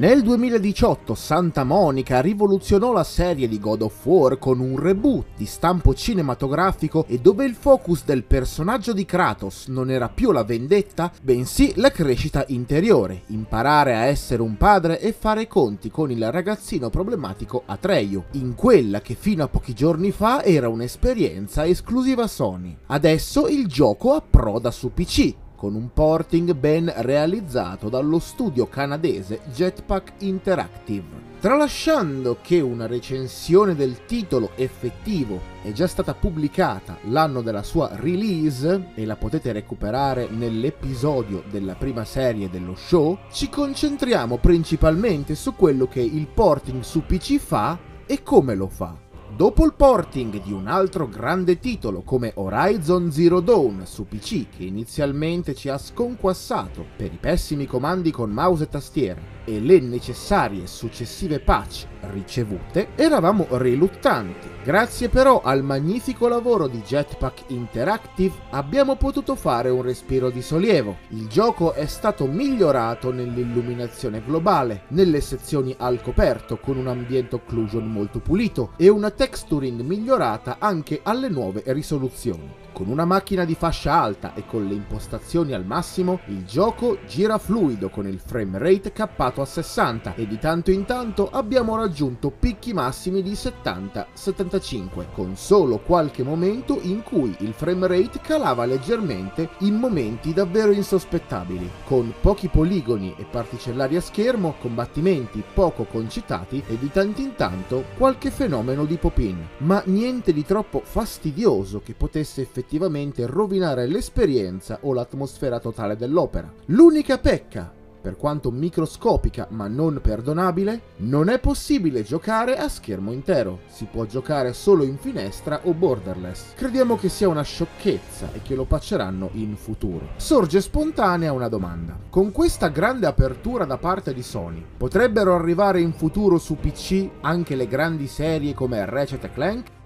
Nel 2018 Santa Monica rivoluzionò la serie di God of War con un reboot di stampo cinematografico e dove il focus del personaggio di Kratos non era più la vendetta, bensì la crescita interiore, imparare a essere un padre e fare conti con il ragazzino problematico Atreyu, in quella che fino a pochi giorni fa era un'esperienza esclusiva Sony. Adesso il gioco approda su PC con un porting ben realizzato dallo studio canadese Jetpack Interactive. Tralasciando che una recensione del titolo effettivo è già stata pubblicata l'anno della sua release e la potete recuperare nell'episodio della prima serie dello show, ci concentriamo principalmente su quello che il porting su PC fa e come lo fa. Dopo il porting di un altro grande titolo come Horizon Zero Dawn su PC che inizialmente ci ha sconquassato per i pessimi comandi con mouse e tastiera e le necessarie successive patch ricevute, eravamo riluttanti. Grazie però al magnifico lavoro di Jetpack Interactive abbiamo potuto fare un respiro di sollievo. Il gioco è stato migliorato nell'illuminazione globale, nelle sezioni al coperto con un ambiente occlusion molto pulito e una texturing migliorata anche alle nuove risoluzioni. Con una macchina di fascia alta e con le impostazioni al massimo, il gioco gira fluido con il frame rate cappato a 60 e di tanto in tanto abbiamo raggiunto picchi massimi di 70-75, con solo qualche momento in cui il frame rate calava leggermente in momenti davvero insospettabili, con pochi poligoni e particellari a schermo, combattimenti poco concitati e di tanto in tanto qualche fenomeno di pop-in, ma niente di troppo fastidioso che potesse effettuare effettivamente rovinare l'esperienza o l'atmosfera totale dell'opera. L'unica pecca per quanto microscopica ma non perdonabile, non è possibile giocare a schermo intero. Si può giocare solo in finestra o borderless. Crediamo che sia una sciocchezza e che lo pacceranno in futuro. Sorge spontanea una domanda. Con questa grande apertura da parte di Sony, potrebbero arrivare in futuro su PC anche le grandi serie come Ratchet Clank?